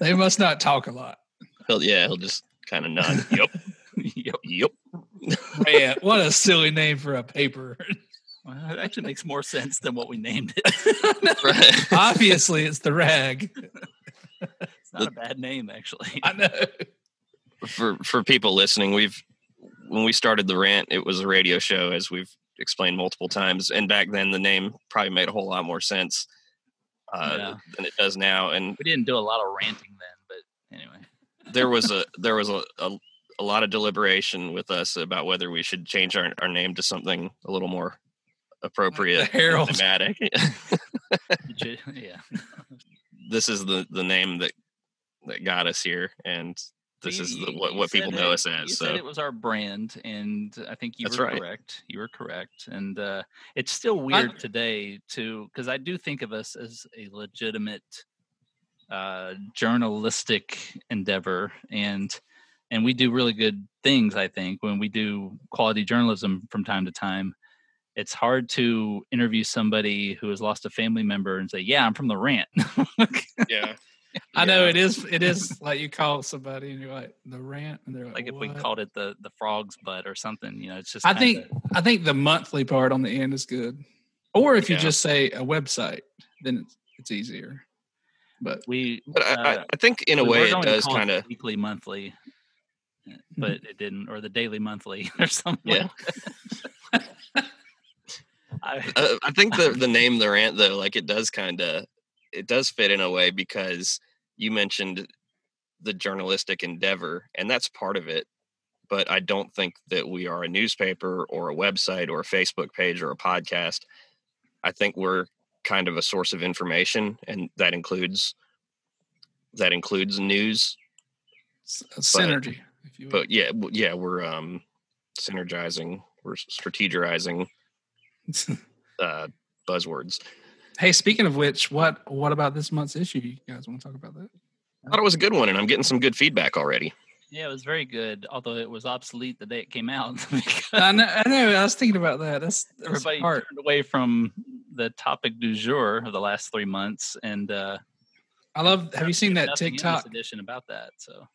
Speaker 1: They must not talk a lot.
Speaker 2: he'll, yeah, he'll just kind of nod. Yep.
Speaker 3: yep.
Speaker 2: Yep.
Speaker 1: Man, what a silly name for a paper.
Speaker 3: Well, it actually makes more sense than what we named it.
Speaker 1: Obviously, it's the rag.
Speaker 3: It's not a bad name, actually.
Speaker 1: I know.
Speaker 2: for for people listening, we've when we started the rant, it was a radio show, as we've explained multiple times. And back then, the name probably made a whole lot more sense uh,
Speaker 3: Yeah.
Speaker 2: than it does now. And
Speaker 3: We didn't do a lot of ranting then, but anyway.
Speaker 2: there was a there was a, a, a lot of deliberation with us about whether we should change our, our name to something a little more appropriate,
Speaker 1: The
Speaker 2: thematic.
Speaker 3: Yeah.
Speaker 2: this is the the name that that got us here, and this
Speaker 3: You-
Speaker 2: is the, what what people
Speaker 3: said
Speaker 2: know
Speaker 3: it-
Speaker 2: us as.
Speaker 3: said
Speaker 2: So
Speaker 3: it was our brand, and I think you
Speaker 2: That's
Speaker 3: were
Speaker 2: right.
Speaker 3: correct. You were correct, and uh, it's still weird today to because I do think of us as a legitimate uh, journalistic endeavor, and and we do really good things. I think when we do quality journalism from time to time, it's hard to interview somebody who has lost a family member and say, "Yeah, I'm from the rant."
Speaker 2: Yeah.
Speaker 1: I know it is. It is like you call somebody and you're like the rant, and they're like,
Speaker 3: like if we called it the the frog's butt or something, you know, it's just.
Speaker 1: I
Speaker 3: kinda-
Speaker 1: think I think the monthly part on the end is good. Or if you just say a website, then it's, it's easier. But
Speaker 3: we.
Speaker 2: But I,
Speaker 3: uh,
Speaker 2: I, I think in a
Speaker 3: we
Speaker 2: way it does kind of
Speaker 3: weekly, monthly, but it didn't, or the daily, monthly, or something.
Speaker 2: Yeah.
Speaker 3: I,
Speaker 2: uh, I think the the name the rant though, like it does kind of it does fit in a way because you mentioned the journalistic endeavor, and that's part of it. But I don't think that we are a newspaper or a website or a Facebook page or a podcast. I think we're kind of a source of information, and that includes that includes news.
Speaker 1: a synergy, if you.
Speaker 2: But yeah, yeah, we're um synergizing, we're strategizing uh, buzzwords.
Speaker 1: Hey, speaking of which, what what about this month's issue? You guys want to talk about that?
Speaker 2: I thought it was a good one, and I'm getting some good feedback already.
Speaker 3: yeah, it was very good, although it was obsolete the day it came out.
Speaker 1: I know, I know. I was thinking about that. That's, that's
Speaker 3: Everybody
Speaker 1: hard.
Speaker 3: turned away from the topic du jour of the last three months, and uh,
Speaker 1: I love. Have you seen that
Speaker 3: nothing in this
Speaker 1: TikTok?
Speaker 3: edition about that? So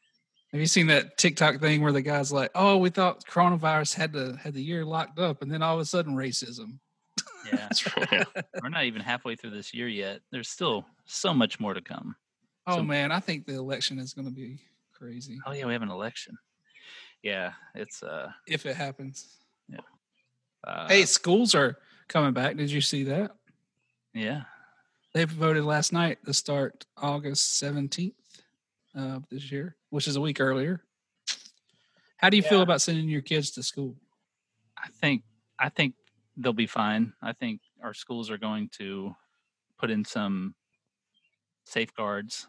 Speaker 1: Have you seen that TikTok thing where the guy's like, "Oh, we thought coronavirus had the had the year locked up, and then all of a sudden racism."
Speaker 3: Yeah,
Speaker 2: Yeah.
Speaker 3: we're not even halfway through this year yet. There's still so much more to come.
Speaker 1: Oh
Speaker 3: So-
Speaker 1: man, I think the election is going to be crazy
Speaker 3: Oh yeah, we have an election. Yeah, it's uh,
Speaker 1: if it happens.
Speaker 3: uh
Speaker 1: hey, schools are coming back. Did you see that?
Speaker 3: yeah.
Speaker 1: They voted last night to start August seventeenth of this year, which is a week earlier. How do you feel about sending your kids to school?
Speaker 3: I think I think they'll be fine. I think our schools are going to put in some safeguards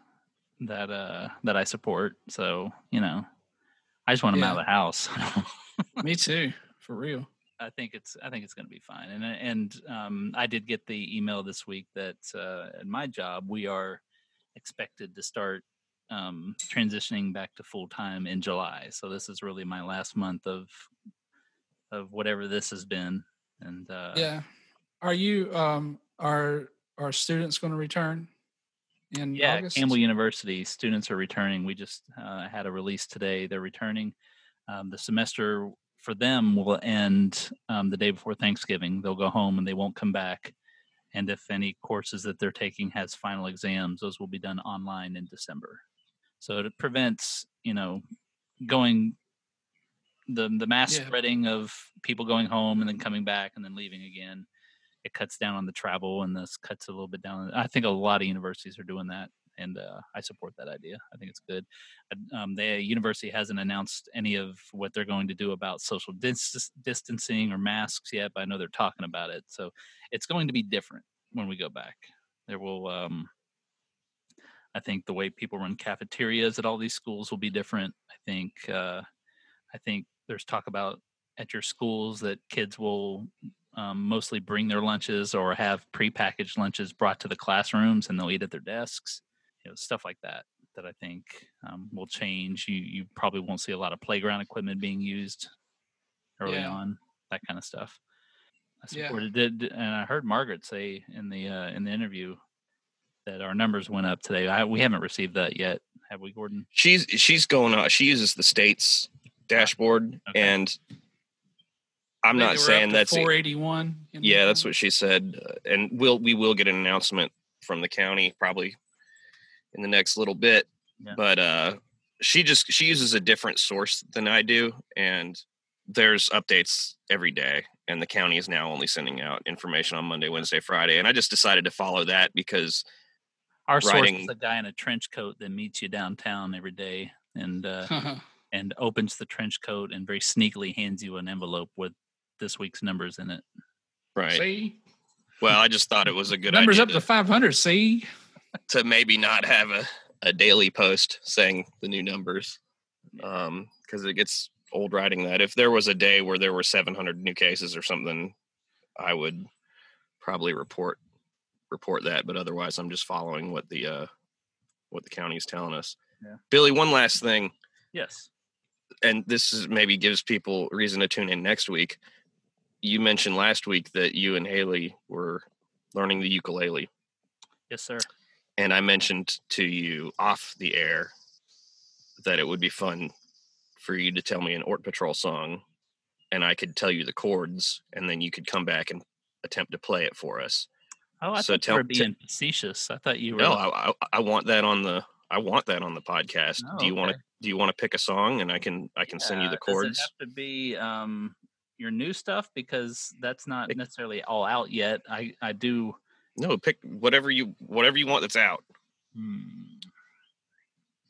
Speaker 3: that uh that I support. So, you know, I just want them out of the house.
Speaker 1: Me too, for real.
Speaker 3: I think it's I think it's going to be fine. And and um, I did get the email this week that uh, at my job we are expected to start um, transitioning back to full time in July. So this is really my last month of of whatever this has been. And uh,
Speaker 1: Yeah. Are you um are are students going to return in
Speaker 3: yeah,
Speaker 1: August?
Speaker 3: Campbell University students are returning. We just uh, had a release today. They're returning. Um, the semester for them will end um, the day before Thanksgiving. They'll go home and they won't come back. And if any courses that they're taking has final exams, those will be done online in December. So it prevents, you know, going the the mass
Speaker 1: Yeah.
Speaker 3: spreading of people going home and then coming back and then leaving again. It cuts down on the travel and this cuts a little bit down. I think a lot of universities are doing that, and uh, I support that idea. I think it's good. Um, the university hasn't announced any of what they're going to do about social dis- distancing or masks yet, but I know they're talking about it. So it's going to be different when we go back. There will, um, I think, the way people run cafeterias at all these schools will be different. I think, uh, I think there's talk about at your schools that kids will um, mostly bring their lunches or have prepackaged lunches brought to the classrooms and they'll eat at their desks. You know, stuff like that that I think um, will change. You you probably won't see a lot of playground equipment being used early
Speaker 1: Yeah.
Speaker 3: on. That kind of stuff. I
Speaker 1: Yeah.
Speaker 3: supported it, and I heard Margaret say in the uh, in the interview that our numbers went up today. I, we haven't received that yet, have we, Gordon?
Speaker 2: She's she's going on. She uses the state's dashboard,
Speaker 3: Okay.
Speaker 2: and I'm not saying that's it.
Speaker 1: 481. in the
Speaker 2: Yeah, that's what she said, uh, and we'll we will get an announcement from the county probably in the next little bit.
Speaker 3: Yeah.
Speaker 2: But uh, she just she uses a different source than I do, and there's updates every day. And the county is now only sending out information on Monday, Wednesday, Friday, and I just decided to follow that because
Speaker 3: Our source
Speaker 2: Writing-
Speaker 3: is a guy in a trench coat that meets you downtown every day and uh, and opens the trench coat and very sneakily hands you an envelope with this week's numbers in it.
Speaker 2: right.
Speaker 1: See,
Speaker 2: Well, I just thought it was a good
Speaker 1: numbers
Speaker 2: idea
Speaker 1: up
Speaker 2: to,
Speaker 1: to 500. See,
Speaker 2: to maybe not have a, a daily post saying the new numbers um because it gets old writing that if there was a day where there were 700 new cases or something i would probably report report that but otherwise i'm just following what the uh what the county is telling us
Speaker 3: Yeah.
Speaker 2: billy one last thing
Speaker 3: Yes.
Speaker 2: And this is maybe gives people reason to tune in next week you mentioned last week that you and Haley were learning the ukulele,
Speaker 3: Yes, sir.
Speaker 2: and I mentioned to you off the air that it would be fun for you to tell me an Ort Patrol song, and I could tell you the chords, and then you could come back and attempt to play it for us.
Speaker 3: Oh, I
Speaker 2: So
Speaker 3: thought
Speaker 2: tell-
Speaker 3: you were being facetious. I thought you were.
Speaker 2: No, I, I, I want that on the I want that on the podcast.
Speaker 3: Oh,
Speaker 2: do you want to
Speaker 3: okay.
Speaker 2: Do you want to pick a song and I can I can send you
Speaker 3: Yeah,
Speaker 2: the
Speaker 3: Does
Speaker 2: chords?
Speaker 3: it have to be um, your new stuff because that's not necessarily all out yet. I I do.
Speaker 2: No, pick whatever you whatever you want that's out.
Speaker 3: Hmm.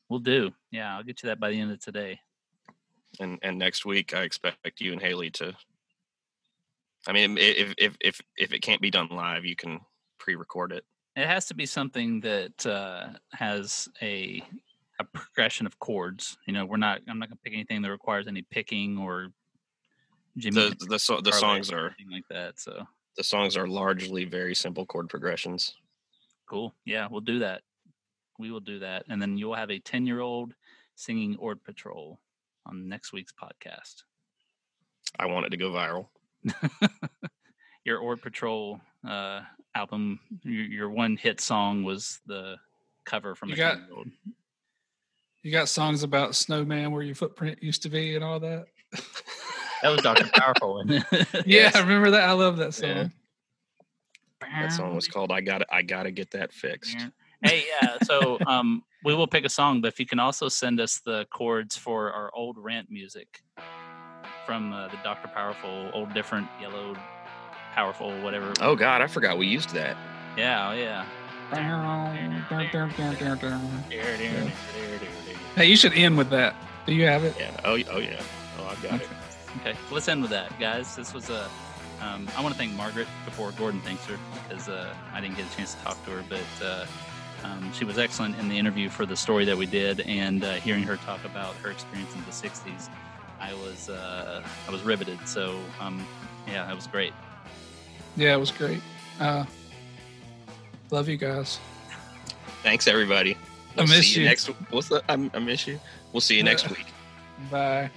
Speaker 3: We'll do. Yeah, I'll get you that by the end of today.
Speaker 2: and and next week I expect you and Haley to. I mean, if if if if it can't be done live, you can pre-record it.
Speaker 3: It has to be something that uh, has a a progression of chords. You know, we're not. I'm not gonna pick anything that requires any picking or Jimmy
Speaker 2: The the so, the songs
Speaker 3: or
Speaker 2: are
Speaker 3: like that. So
Speaker 2: the songs are largely very simple chord progressions.
Speaker 3: cool. Yeah, we'll do that. We will do that, and then you'll have a ten year old singing Ord Patrol on next week's podcast.
Speaker 2: I want it to go viral.
Speaker 3: Your Ord Patrol uh, album, your, your one hit song was the cover from
Speaker 1: You
Speaker 3: a
Speaker 1: got-
Speaker 3: 10-year-old.
Speaker 1: You got songs about snowman where your footprint used to be and all that.
Speaker 3: That was Dr. Powerful. wasn't it?
Speaker 1: Yeah,
Speaker 2: Yes.
Speaker 1: I remember that. I love that song.
Speaker 2: Yeah. That song was called "I Got to I Got to Get That Fixed."
Speaker 3: Hey, yeah. So um, we will pick a song, but if you can also send us the chords for our old rant music from uh, the Dr. Powerful, old different yellow, powerful, whatever.
Speaker 2: Oh God, I forgot we used that.
Speaker 3: yeah, oh yeah.
Speaker 1: Hey, you should end with that. Do you have it?
Speaker 2: Yeah. Oh oh yeah. Oh, I've got it.
Speaker 3: Okay, let's end with that, guys. This was a. Um, I want to thank Margaret before Gordon thanks her because uh, I didn't get a chance to talk to her, but uh, um, she was excellent in the interview for the story that we did, and uh, hearing her talk about her experience in the '60s, I was uh, I was riveted. So um, yeah, that was great.
Speaker 1: Yeah, it was great. Love you guys.
Speaker 2: Thanks everybody.
Speaker 1: I
Speaker 2: We'll
Speaker 1: miss
Speaker 2: see you
Speaker 1: you.
Speaker 2: next. What's the? I, I miss you. We'll see you next week.
Speaker 1: Bye.